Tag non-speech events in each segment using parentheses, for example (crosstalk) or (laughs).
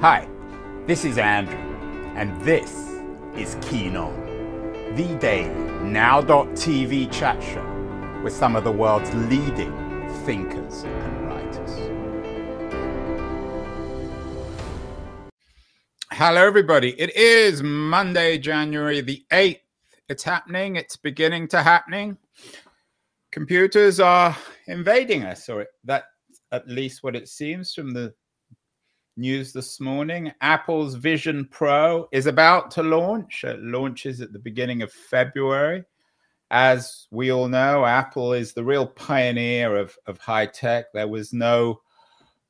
Hi, this is Andrew, and this is Keen On, the daily now.tv chat show with some of the world's leading thinkers and writers. Hello, everybody. It is Monday, January the 8th. It's happening, it's beginning to happening. Computers are invading us, or that at least what it seems from the news this morning. Apple's Vision Pro is about to launch. It launches at the beginning of February. As we all know, Apple is the real pioneer of, of high tech. There was no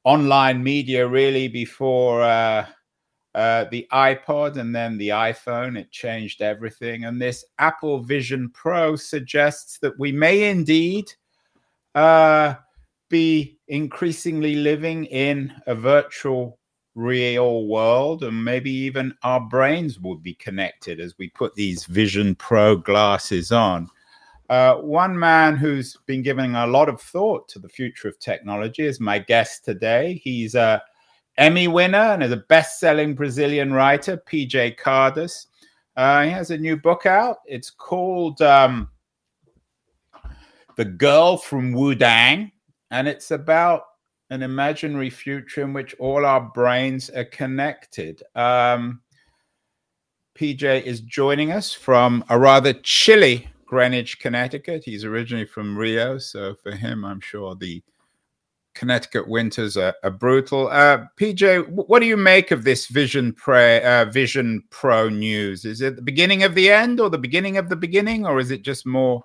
online media really before uh, uh, the iPod and then the iPhone. It changed everything. And this Apple Vision Pro suggests that we may indeed. Uh, be increasingly living in a virtual real world and maybe even our brains will be connected as we put these vision pro glasses on. Uh, one man who's been giving a lot of thought to the future of technology is my guest today. He's a emmy winner and is a best-selling brazilian writer pj caldas uh, he has a new book out. It's called um, the girl from wudang and it's about an imaginary future in which all our brains are connected. Um, PJ is joining us from a rather chilly Greenwich, Connecticut. He's originally from Rio, so for him, I'm sure the Connecticut winters are, are brutal. Uh, PJ, what do you make of this Vision Pro, uh, Vision Pro news? Is it the beginning of the end, or the beginning of the beginning, or is it just more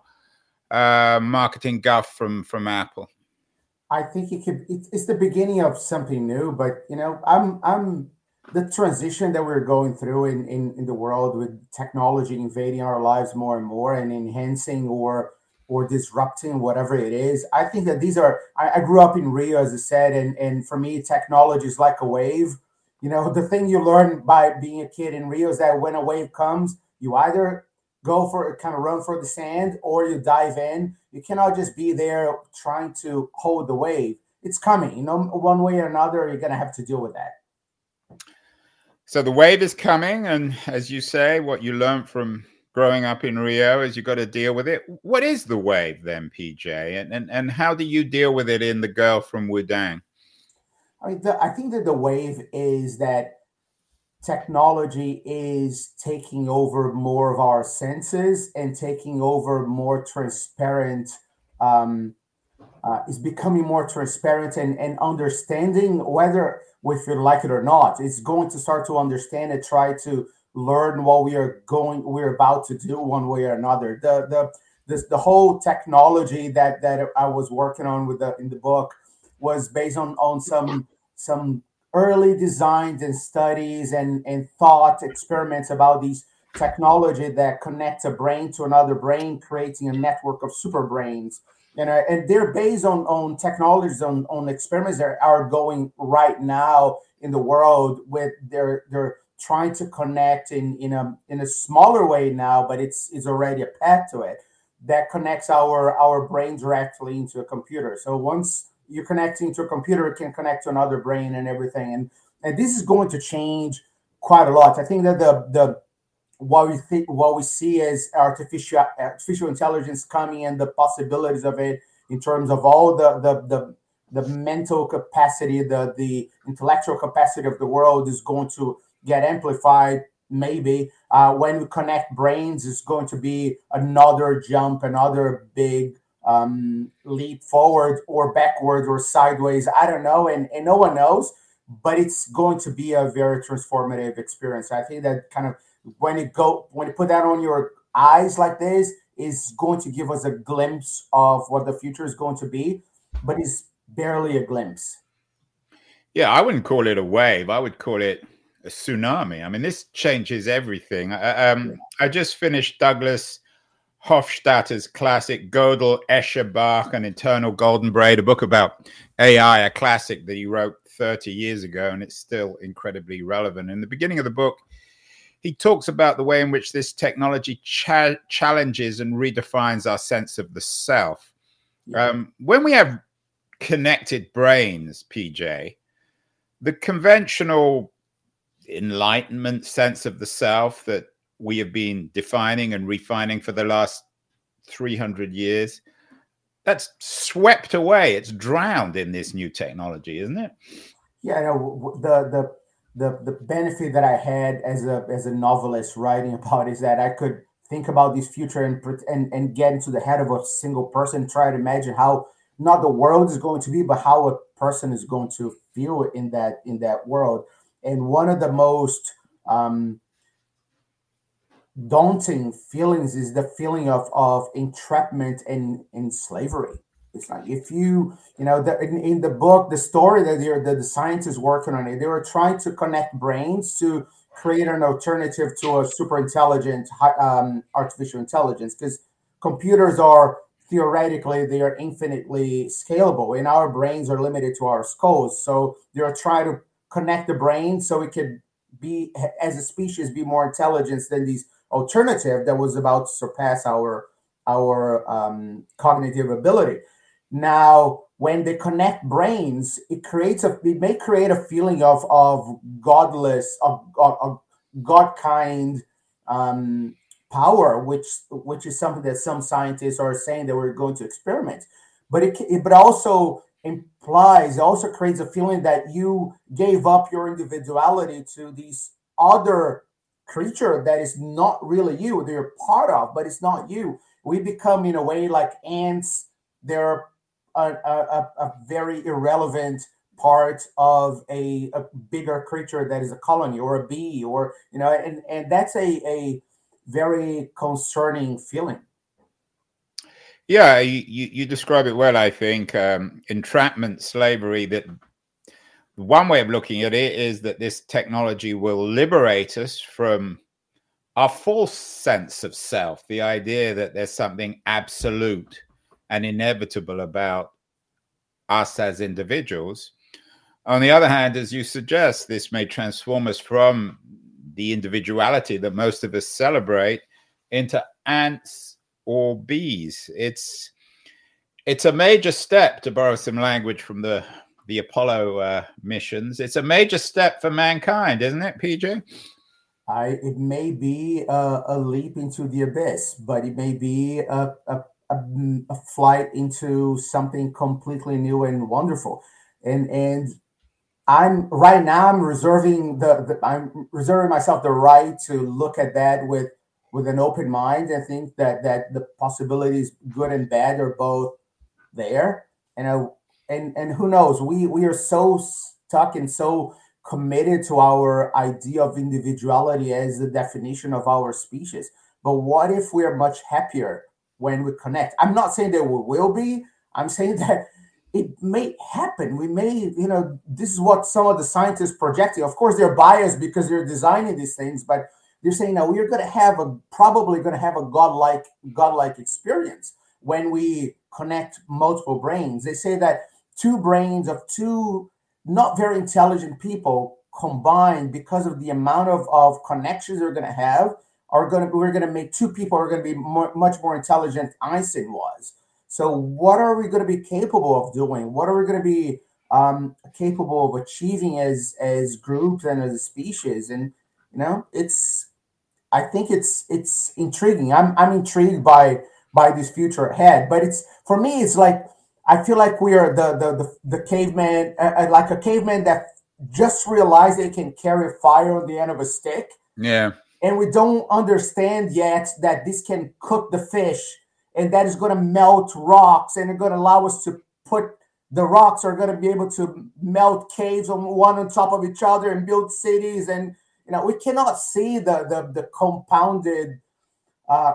uh, marketing guff from from Apple? I think it could. It's the beginning of something new, but you know, I'm I'm the transition that we're going through in, in in the world with technology invading our lives more and more and enhancing or or disrupting whatever it is. I think that these are. I, I grew up in Rio, as I said, and and for me, technology is like a wave. You know, the thing you learn by being a kid in Rio is that when a wave comes, you either go for kind of run for the sand or you dive in. You cannot just be there trying to hold the wave. It's coming, you know, one way or another, you're going to have to deal with that. So the wave is coming. And as you say, what you learned from growing up in Rio is you've got to deal with it. What is the wave then, PJ? And, and, and how do you deal with it in The Girl from Wudang? I mean, the, I think that the wave is that technology is taking over more of our senses and taking over more transparent um, uh, is becoming more transparent and, and understanding whether if you like it or not it's going to start to understand and try to learn what we are going we're about to do one way or another. The the this, the whole technology that that i was working on with the in the book was based on on some some early designs and studies and, and thought experiments about these technology that connect a brain to another brain, creating a network of super brains. And, uh, and they're based on, on technologies, on, on experiments that are going right now in the world with they're they're trying to connect in, in a in a smaller way now, but it's it's already a path to it that connects our our brain directly into a computer. So once you're connecting to a computer, it can connect to another brain and everything. And and this is going to change quite a lot. I think that the the what we think what we see is artificial artificial intelligence coming and the possibilities of it in terms of all the the the the mental capacity, the the intellectual capacity of the world is going to get amplified. Maybe uh, when we connect brains, is going to be another jump, another big um, leap forward or backward or sideways. I don't know, and, and no one knows, but it's going to be a very transformative experience. I think that kind of when you go when you put that on your eyes like this is going to give us a glimpse of what the future is going to be, but it's barely a glimpse. Yeah, I wouldn't call it a wave. I would call it a tsunami. I mean, this changes everything. I, um, I just finished Douglas Hofstadter's classic Gödel, Escher, Bach, and Eternal Golden Braid, a book about AI, a classic that he wrote 30 years ago, and it's still incredibly relevant. In the beginning of the book, he talks about the way in which this technology cha- challenges and redefines our sense of the self. Yeah. Um, when we have connected brains, PJ, the conventional enlightenment sense of the self that we have been defining and refining for the last 300 years that's swept away. It's drowned in this new technology isn't it? Yeah no, the the the the benefit that i had as a as a novelist writing (laughs) about is that i could think about this future and and, and get into the head of a single person try to imagine how not the world is going to be but how a person is going to feel in that in that world. And one of the most um, daunting feelings is the feeling of of entrapment and in slavery. It's like if you, you know, the, in, in the book, the story that the, the scientists working on it, they were trying to connect brains to create an alternative to a super intelligent um, artificial intelligence because computers are theoretically they are infinitely scalable and our brains are limited to our skulls so they're trying to connect the brain so it could be as a species be more intelligent than these alternative that was about to surpass our our um, cognitive ability. Now, when they connect brains, it creates a it may create a feeling of of godless of, of, of god kind um, power, which which is something that some scientists are saying that we're going to experiment. But it, it but also implies, also creates a feeling that you gave up your individuality to these other creature that is not really you. They're part of, but it's not you. We become, in a way, like ants. They're a, a, a very irrelevant part of a, a, bigger creature that is a colony or a bee or you know and and that's a a very concerning feeling yeah you you describe it well i think um entrapment slavery that one way of looking at it is that this technology will liberate us from our false sense of self, the idea that there's something absolute and inevitable about us as individuals. On the other hand, as you suggest, this may transform us from the individuality that most of us celebrate into ants or bees. It's it's a major step to borrow some language from the the Apollo uh, missions. It's a major step for mankind, isn't it, PJ? I, it may be a, a leap into the abyss, but it may be a, a, a, flight into something completely new and wonderful. And and I'm right now I'm reserving the, the I'm reserving myself the right to look at that with with an open mind and think that that the possibilities good and bad are both there and I and and who knows? We we are so stuck and so committed to our idea of individuality as the definition of our species. But what if we're much happier when we connect? I'm not saying that we will be. I'm saying (laughs) that it may happen. We may you know this is what some of the scientists projecting. Of course they're biased because they're designing these things but they're saying now we're going to have a probably going to have a godlike godlike experience when we connect multiple brains. They say that two brains of two not very intelligent people combined because of the amount of, of connections they're going to have are going to we're going to make two people are going to be more, much more intelligent einstein was. So what are we going to be capable of doing? What are we going to be um, capable of achieving as as groups and as a species? And you know it's i think it's it's intriguing. I'm i'm intrigued by by this future ahead but it's for me it's like I feel like we are the the the, the caveman, uh, uh, like a caveman that just realized they can carry fire on the end of a stick. Yeah. And we don't understand yet that this can cook the fish and that is going to melt rocks and it's going to allow us to put the rocks are going to be able to melt caves on one on top of each other and build cities and you know we cannot see the the, the compounded uh,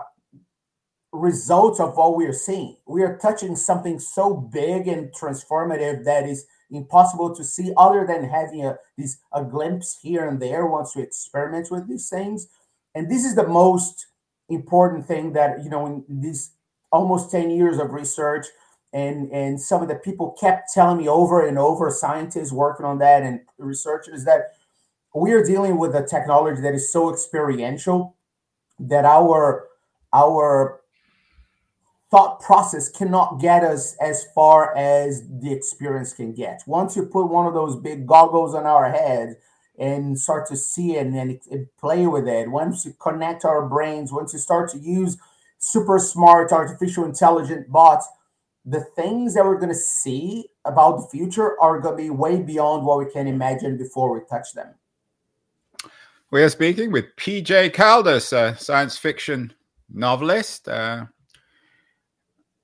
results of what we are seeing. We are touching something so big and transformative that is impossible to see other than having a these a glimpse here and there once we experiment with these things. And this is the most important thing that you know in these almost 10 years of research and and some of the people kept telling me over and over scientists working on that and researchers that we are dealing with a technology that is so experiential that our our thought process cannot get us as far as the experience can get. Once you put one of those big goggles on our head and start to see it and, and play with it, once you connect our brains, once you start to use super smart artificial intelligent bots, the things that we're going to see about the future are going to be way beyond what we can imagine before we touch them. We are speaking with PJ Caldas, a science fiction novelist, uh,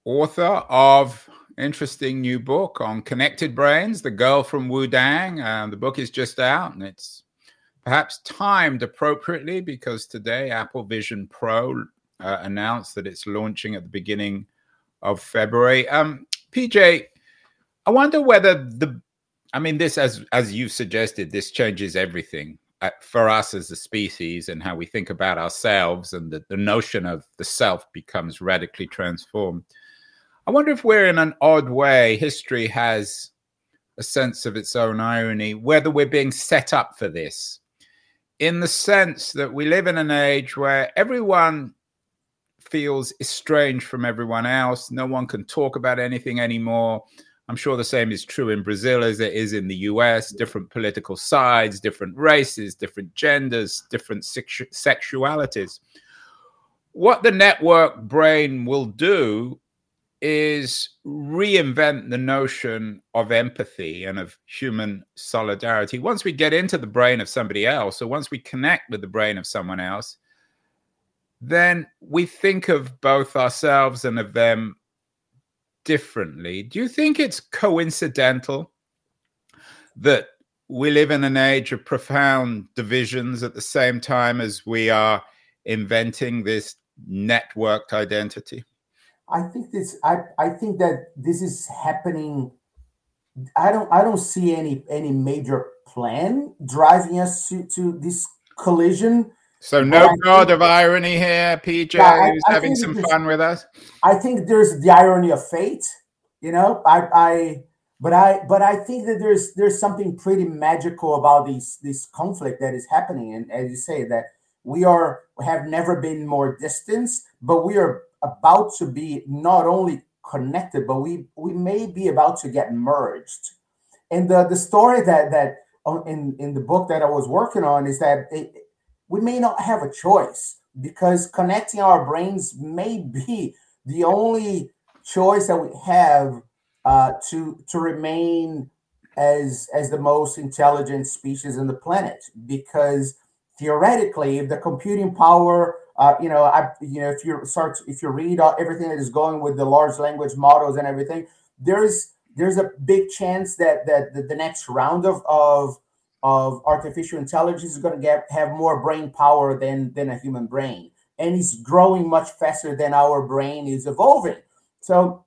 author of interesting new book on connected brains, The Girl from Wudang. Uh, the book is just out and it's perhaps timed appropriately because today Apple Vision Pro uh, announced that it's launching at the beginning of February. Um, PJ, I wonder whether the, I mean, this as as you suggested, this changes everything uh, for us as a species and how we think about ourselves, and the, the notion of the self becomes radically transformed. I wonder if we're in an odd way. History has a sense of its own irony, whether we're being set up for this, in the sense that we live in an age where everyone feels estranged from everyone else. No one can talk about anything anymore. I'm sure the same is true in Brazil as it is in the US. Different political sides, different races, different genders, different sexu- sexualities. What the network brain will do is reinvent the notion of empathy and of human solidarity. Once we get into the brain of somebody else, or once we connect with the brain of someone else, then we think of both ourselves and of them differently. Do you think it's coincidental that we live in an age of profound divisions at the same time as we are inventing this networked identity? I think this I, I think that this is happening I don't I don't see any any major plan driving us to, to this collision so no god of irony here, PJ, yeah, who's I, I having some fun with us. I think there's the irony of fate. You know, I, I, but I, but I think that there's there's something pretty magical about this this conflict that is happening, and as you say, that we are have never been more distant, but we are about to be not only connected, but we we may be about to get merged. And the the story that that uh, in in the book that I was working on is that it, we may not have a choice because connecting our brains may be the only choice that we have uh, to to remain as as the most intelligent species on the planet. Because theoretically, if the computing power, uh, you know, I you know, if you start if you read everything that is going with the large language models and everything, there's there's a big chance that that the, the next round of of of artificial intelligence is going to get have more brain power than than a human brain. And it's growing much faster than our brain is evolving. So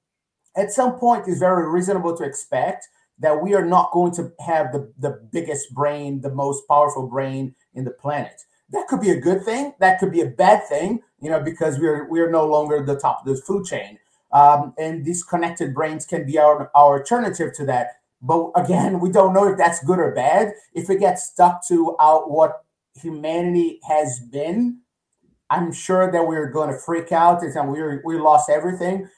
at some point it's very reasonable to expect that we are not going to have the, the biggest brain the most powerful brain in the planet that could be a good thing that could be a bad thing you know because we're we're no longer the top of the food chain um, and these connected brains can be our, our alternative to that but again, we don't know if that's good or bad. If it gets stuck to out what humanity has been, I'm sure that we're going to freak out and we we lost everything.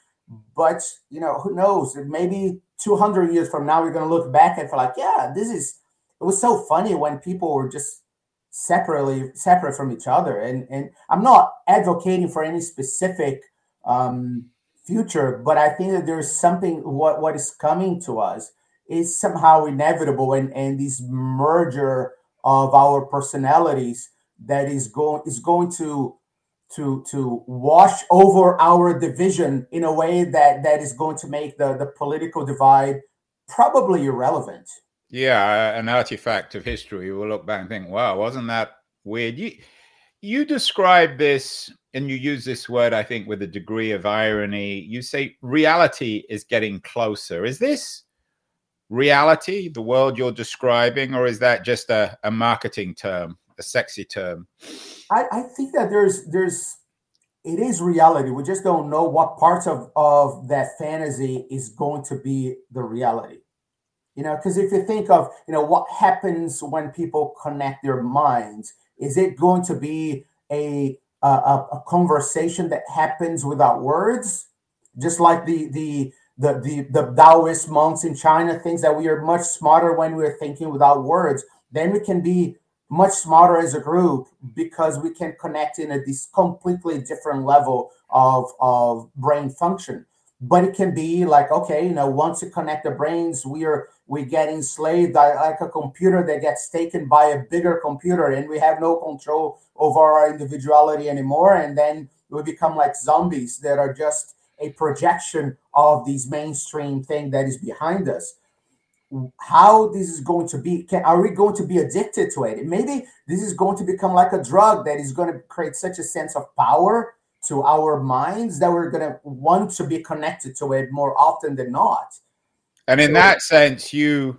But you know, who knows? Maybe 200 years from now, we're going to look back and feel like, yeah, this is. It was so funny when people were just separately separate from each other. And and I'm not advocating for any specific um, future, but I think that there's something what what is coming to us is somehow inevitable and, and this merger of our personalities that is going is going to to to wash over our division in a way that that is going to make the the political divide probably irrelevant yeah an artifact of history we'll look back and think wow wasn't that weird you you describe this and you use this word i think with a degree of irony you say reality is getting closer is this reality, the world you're describing, or is that just a, a marketing term, a sexy term? I, I think that there's there's it is reality. We just don't know what parts of, of that fantasy is going to be the reality. You know, because if you think of, you know, what happens when people connect their minds, is it going to be a a, a conversation that happens without words, just like the the the, the, the Taoist monks in China thinks that we are much smarter when we're thinking without words. Then we can be much smarter as a group because we can connect in a this completely different level of, of brain function but it can be like okay you know once you connect the brains we are we get enslaved like a computer that gets taken by a bigger computer and we have no control over our individuality anymore. And then we become like zombies that are just a projection of this mainstream thing that is behind us. How this is going to be can, are we going to be addicted to it? Maybe this is going to become like a drug that is going to create such a sense of power to our minds that we're going to want to be connected to it more often than not and in that sense you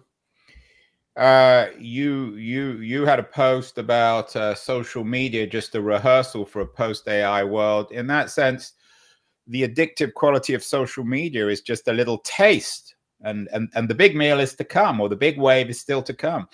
uh you you you had a post about uh, social media just a rehearsal for a post ai world. In that sense the addictive quality of social media is just a little taste and and and the big meal is to come or the big wave is still to come.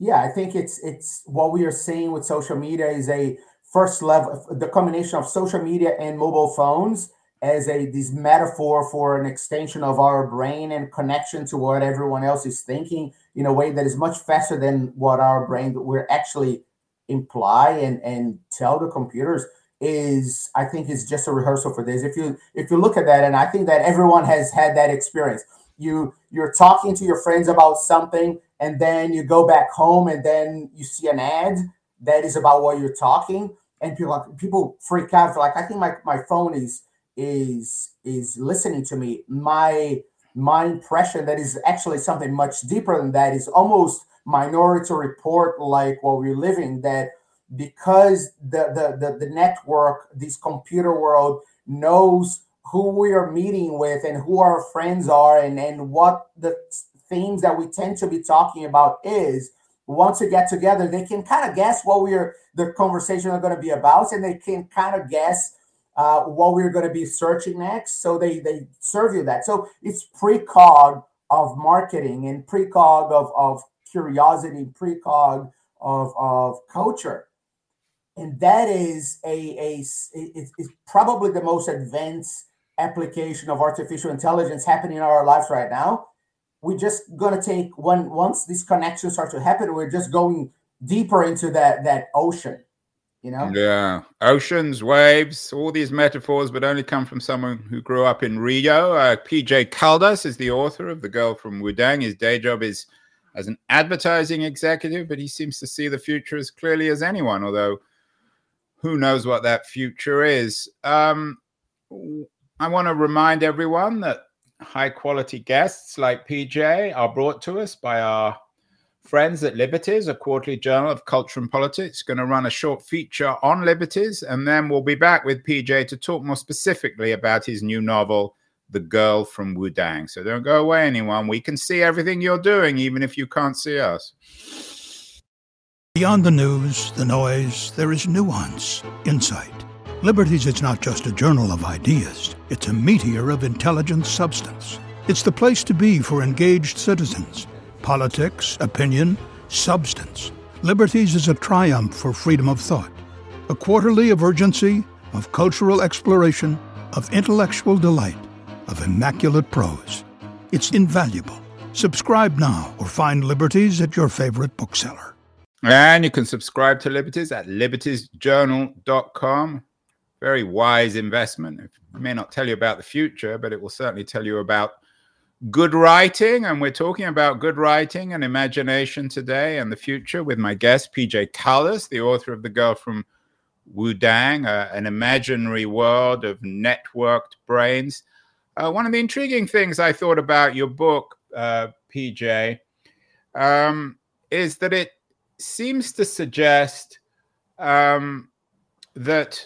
Yeah i think it's it's what we are seeing with social media is a first level the combination of social media and mobile phones as a this metaphor for an extension of our brain and connection to what everyone else is thinking in a way that is much faster than what our brain we're actually imply and and tell the computers is i think is just a rehearsal for this. If you if you look at that and i think that everyone has had that experience. You you're talking to your friends about something and then you go back home and then you see an ad that is about what you're talking and people people freak out. Like i think my, my phone is is is listening to me. My my impression that is actually something much deeper than that is almost minority report like what we're living that because the, the the the network this computer world knows who we are meeting with and who our friends are and and what the themes that we tend to be talking about is once we get together they can kind of guess what we're the conversation are going to be about and they can kind of guess uh, what we're going to be searching next. So they they serve you that. So it's precog of marketing and precog of, of curiosity precog of, of culture. And that is a, a it's, it's probably the most advanced application of artificial intelligence happening in our lives right now. We're just to take when once these connections start to happen we're just going deeper into that that ocean you know? Yeah. Oceans waves all these metaphors but only come from someone who grew up in rio. Uh, pj caldas is the author of the girl from wudang. His day job is as an advertising executive but he seems to see the future as clearly as anyone although who knows what that future is. Um, i want to remind everyone that high quality guests like pj are brought to us by our friends at Liberties, a quarterly journal of culture and politics, going to run a short feature on Liberties, and then we'll be back with PJ to talk more specifically about his new novel, The Girl from Wudang. So don't go away, anyone. We can see everything you're doing, even if you can't see us. Beyond the news, the noise, there is nuance, insight. Liberties is not just a journal of ideas, it's a meteor of intelligent substance. It's the place to be for engaged citizens politics, opinion, substance. Liberties is a triumph for freedom of thought, a quarterly of urgency, of cultural exploration, of intellectual delight, of immaculate prose. It's invaluable. Subscribe now or find Liberties at your favorite bookseller. And you can subscribe to Liberties at libertiesjournal.com. Very wise investment. It may not tell you about the future, but it will certainly tell you about good writing, and we're talking about good writing and imagination today and the future with my guest, PJ Caldas, the author of The Girl from Wudang, uh, an imaginary world of networked brains. Uh, one of the intriguing things I thought about your book, uh, PJ, um, is that it seems to suggest um, that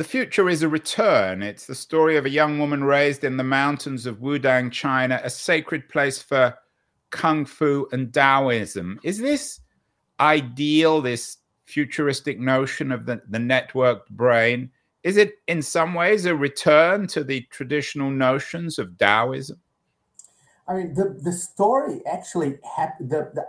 the future is a return. It's the story of a young woman raised in the mountains of Wudang, China, a sacred place for kung fu and Taoism. Is this ideal, this futuristic notion of the, the networked brain? Is it in some ways a return to the traditional notions of Taoism? I mean, the, the story actually happened. The, the,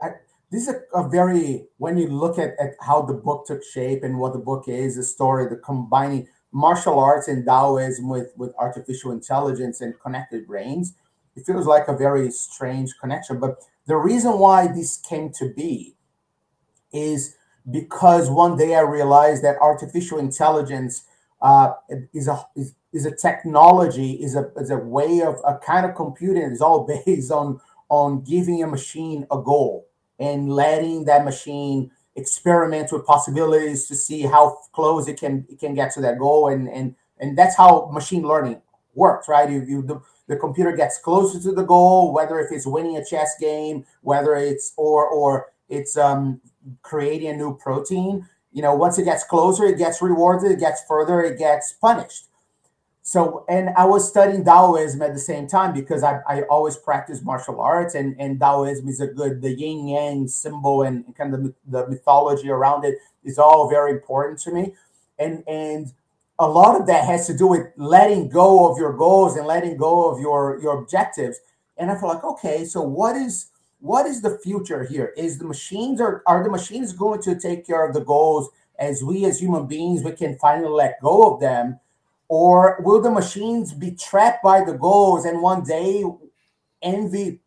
this is a, a, very when you look at, at how the book took shape and what the book is a story the combining martial arts and taoism with with artificial intelligence and connected brains it feels like a very strange connection. But the reason why this came to be is because one day I realized that artificial intelligence uh, is a is, is a technology, is a is a way of a kind of computing is all (laughs) based on on giving a machine a goal and letting that machine experiment with possibilities to see how close it can it can get to that goal. And and and that's how machine learning works right? You, you the, the computer gets closer to the goal whether if it's winning a chess game whether it's or or it's um creating a new protein you know once it gets closer it gets rewarded it gets further it gets punished so and i was studying taoism at the same time because i, I always practice martial arts and and taoism is a good the yin yang symbol and kind of the, the mythology around it is all very important to me and and a lot of that has to do with letting go of your goals and letting go of your your objectives and i feel like okay so what is what is the future here? Is the machines are are the machines going to take care of the goals as we as human beings we can finally let go of them? Or will the machines be trapped by the goals and one day envy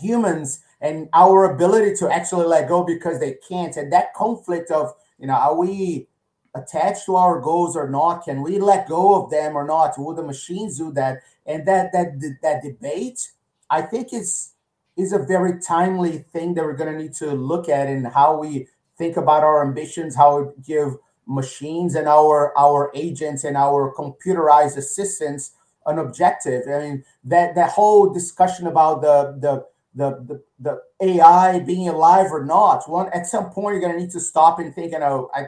humans and our ability to actually let go because they can't? And that conflict of, you know, are we attached to our goals or not? Can we let go of them or not? Will the machines do that? And that that that debate, I think is is a very timely thing that we're going to need to look at in how we think about our ambitions, how we give machines and our our agents and our computerized assistants an objective. I mean that that whole discussion about the the the, the, the AI being alive or not. One at some point you're to need to stop and think. You know, I,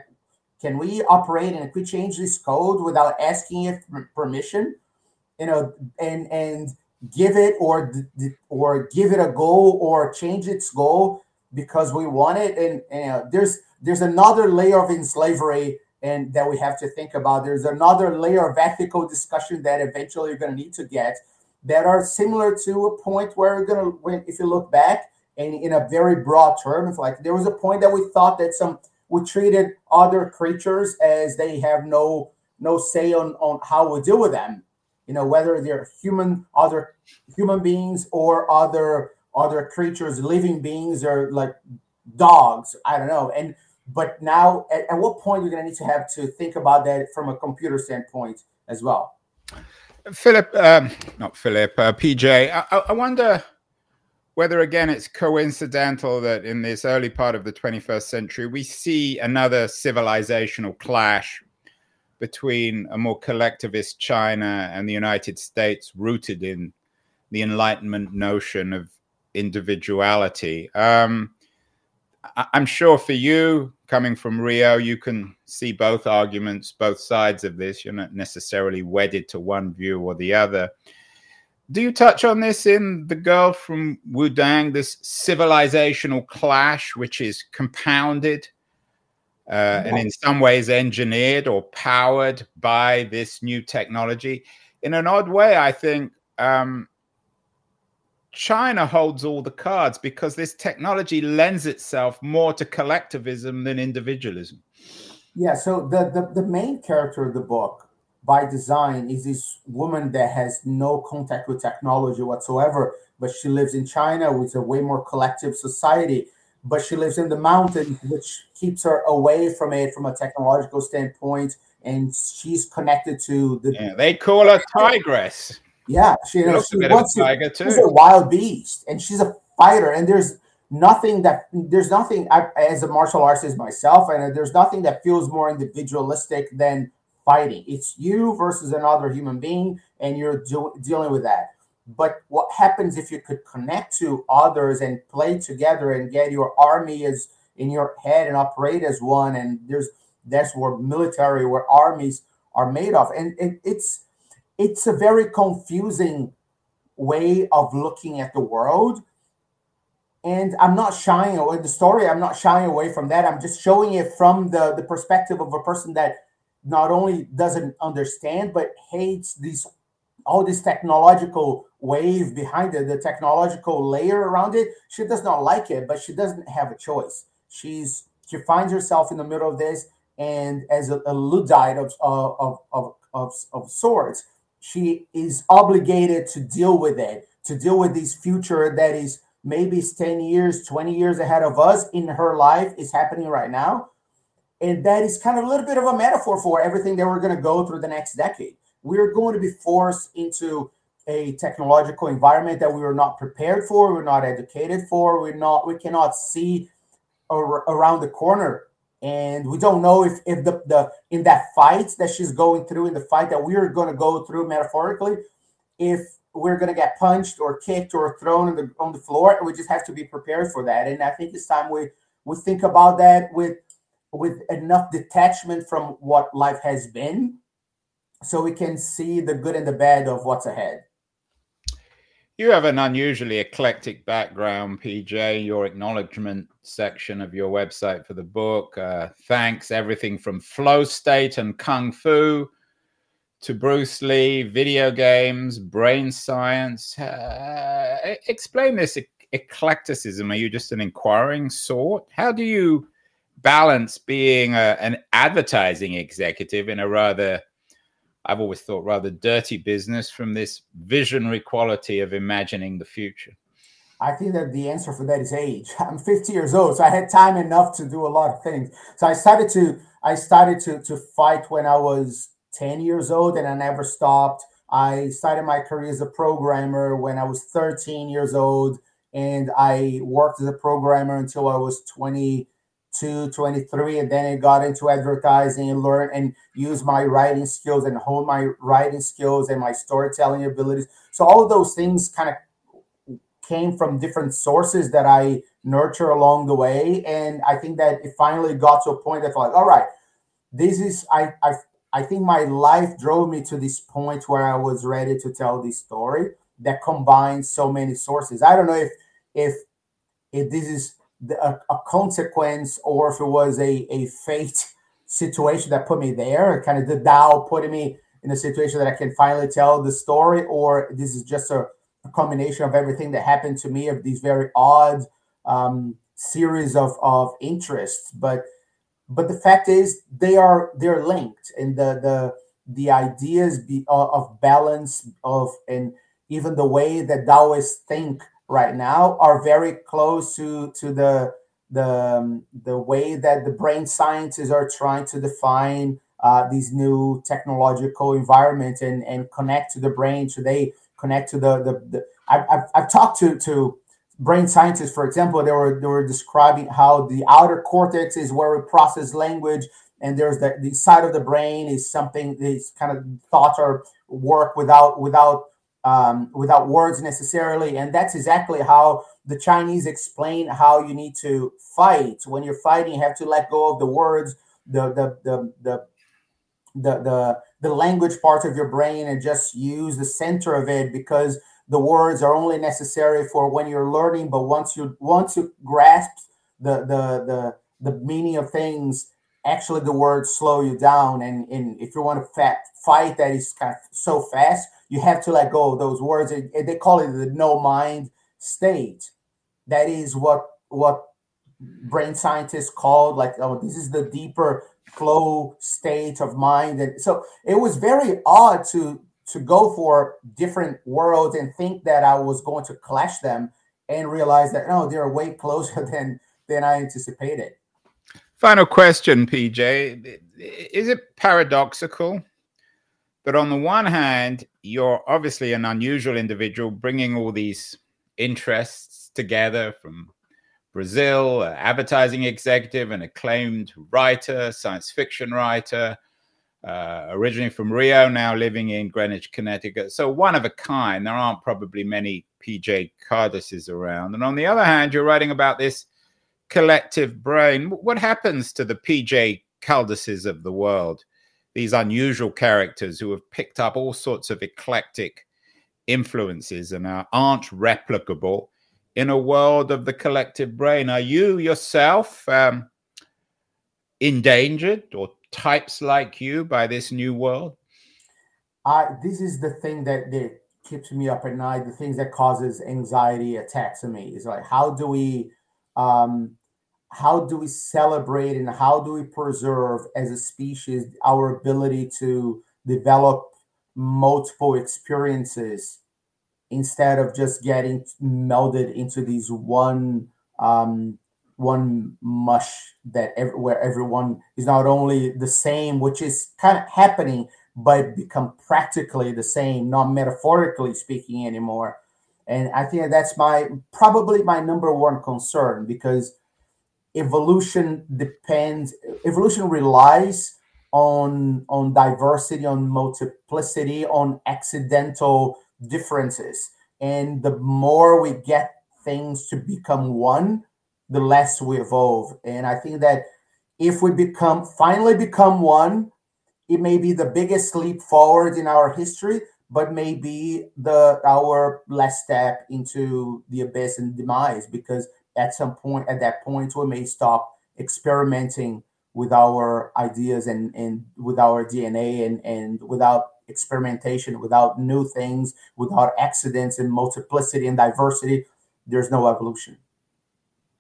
can we operate and we change this code without asking it permission? You know, and and give it or or give it a goal or change its goal because we want it and, and uh, there's there's another layer of slavery and that we have to think about. There's another layer of ethical discussion that eventually you're going to need to get that are similar to a point where you're going to when if you look back and in a very broad term it's like there was a point that we thought that some we treated other creatures as they have no no say on on how we deal with them. You know whether they're human other human beings or other other creatures living beings or like dogs i don't know. And but now at, at what point you're going to need to have to think about that from a computer standpoint as well philip um, not philip uh, pj I, I wonder whether again it's coincidental that in this early part of the 21st century we see another civilizational clash between a more collectivist China and the United States, rooted in the Enlightenment notion of individuality. Um, I'm sure for you, coming from Rio, you can see both arguments, both sides of this. You're not necessarily wedded to one view or the other. Do you touch on this in The Girl from Wudang, this civilizational clash, which is compounded uh, and in some ways engineered or powered by this new technology. In an odd way, I think um, China holds all the cards because this technology lends itself more to collectivism than individualism. Yeah, so the, the, the main character of the book by design is this woman that has no contact with technology whatsoever, but she lives in China with a way more collective society but she lives in the mountains, which keeps her away from it from a technological standpoint. And she's connected to the. Yeah, they call her tigress. Yeah, she, you know, she wants to, She's a wild beast, and she's a fighter. And there's nothing that there's nothing I, as a martial artist myself, and there's nothing that feels more individualistic than fighting. It's you versus another human being, and you're do, dealing with that. But what happens if you could connect to others and play together and get your army as in your head and operate as one? And there's that's where military, where armies are made of, and it, it's it's a very confusing way of looking at the world. And I'm not shying away the story. I'm not shying away from that. I'm just showing it from the the perspective of a person that not only doesn't understand but hates these all this technological wave behind it, the technological layer around it, she does not like it, but she doesn't have a choice. She's she finds herself in the middle of this, and as a, a Luddite of, of, of, of, of sorts, she is obligated to deal with it, to deal with this future that is maybe 10 years, 20 years ahead of us in her life is happening right now. And that is kind of a little bit of a metaphor for everything that we're going to go through the next decade. We're going to be forced into a technological environment that we were not prepared for, we're not educated for, we're not, we cannot see ar- around the corner. And we don't know if, if the, the in that fight that she's going through, in the fight that we're going to go through metaphorically, if we're going to get punched or kicked or thrown on the on the floor. We just have to be prepared for that. And I think it's time we we think about that with with enough detachment from what life has been, so we can see the good and the bad of what's ahead. You have an unusually eclectic background, PJ. Your acknowledgement section of your website for the book uh, thanks everything from flow state and kung fu to Bruce Lee, video games, brain science. Uh, explain this eclecticism. Are you just an inquiring sort? How do you balance being a, an advertising executive in a rather, I've always thought, rather dirty business from this visionary quality of imagining the future? I think that the answer for that is age. (laughs) I'm 50 years old, so I had time enough to do a lot of things. So I started to I started to to fight when I was 10 years old and I never stopped. I started my career as a programmer when I was 13 years old and I worked as a programmer until I was 22, 23 and then I got into advertising and learned and used my writing skills and honed my writing skills and my storytelling abilities. So all of those things kind of came from different sources that I nurture along the way and I think that it finally got to a point that like all right this is I I I think my life drove me to this point where I was ready to tell this story that combines so many sources. I don't know if if if this is the, a, a, consequence or if it was a, a fate (laughs) situation that put me there, kind of the Tao putting me in a situation that I can finally tell the story, or this is just a, a combination of everything that happened to me of these very odd um, series of, of interests. But but the fact is they are they're linked and the the the ideas be, uh, of balance of and even the way that Taoists think right now are very close to to the the um, the way that the brain scientists are trying to define uh, these new technological environments and and connect to the brain they connect to the the, the I've, I've, I've talked to to brain scientists, for example, they were they were describing how the outer cortex is where we process language, and there's the, the side of the brain is something these kind of thoughts are work without without um, without words necessarily, and that's exactly how the Chinese explain how you need to fight. When you're fighting, you have to let go of the words, the the the the the the, the language part of your brain, and just use the center of it because the words are only necessary for when you're learning but once you once you grasp the the the, the meaning of things actually the words slow you down. And, and if you want to fat, fight that is kind of so fast you have to let go of those words. They call it the no mind state. That is what what brain scientists called like oh this is the deeper flow state of mind and so it was very odd to to go for different worlds and think that I was going to clash them and realize that no, they're way (laughs) closer than than I anticipated. Final question, PJ. Is it paradoxical that on the one hand, you're obviously an unusual individual bringing all these interests together from Brazil, advertising executive, an acclaimed writer, science fiction writer, uh, originally from Rio, now living in Greenwich, Connecticut. So one of a kind. There aren't probably many PJ Calduses around. And on the other hand, you're writing about this collective brain. What happens to the PJ Calduses of the world? These unusual characters who have picked up all sorts of eclectic influences and are, aren't replicable in a world of the collective brain. Are you yourself um, endangered or types like you by this new world? Uh, this is the thing that, that keeps me up at night. The things that causes anxiety attacks in me is like how do we um, how do we celebrate and how do we preserve as a species our ability to develop multiple experiences instead of just getting melded into these one um, one mush that every, where everyone is not only the same, which is kind of happening, but become practically the same, not metaphorically speaking anymore. And I think that's my probably my number one concern because evolution depends evolution relies on on diversity on multiplicity on accidental differences. And the more we get things to become one the less we evolve. And i think that if we become finally become one it may be the biggest leap forward in our history but maybe the our last step into the abyss and demise because at some point at that point we may stop experimenting with our ideas and, and with our DNA and, and without experimentation, without new things, without accidents and multiplicity and diversity, there's no evolution.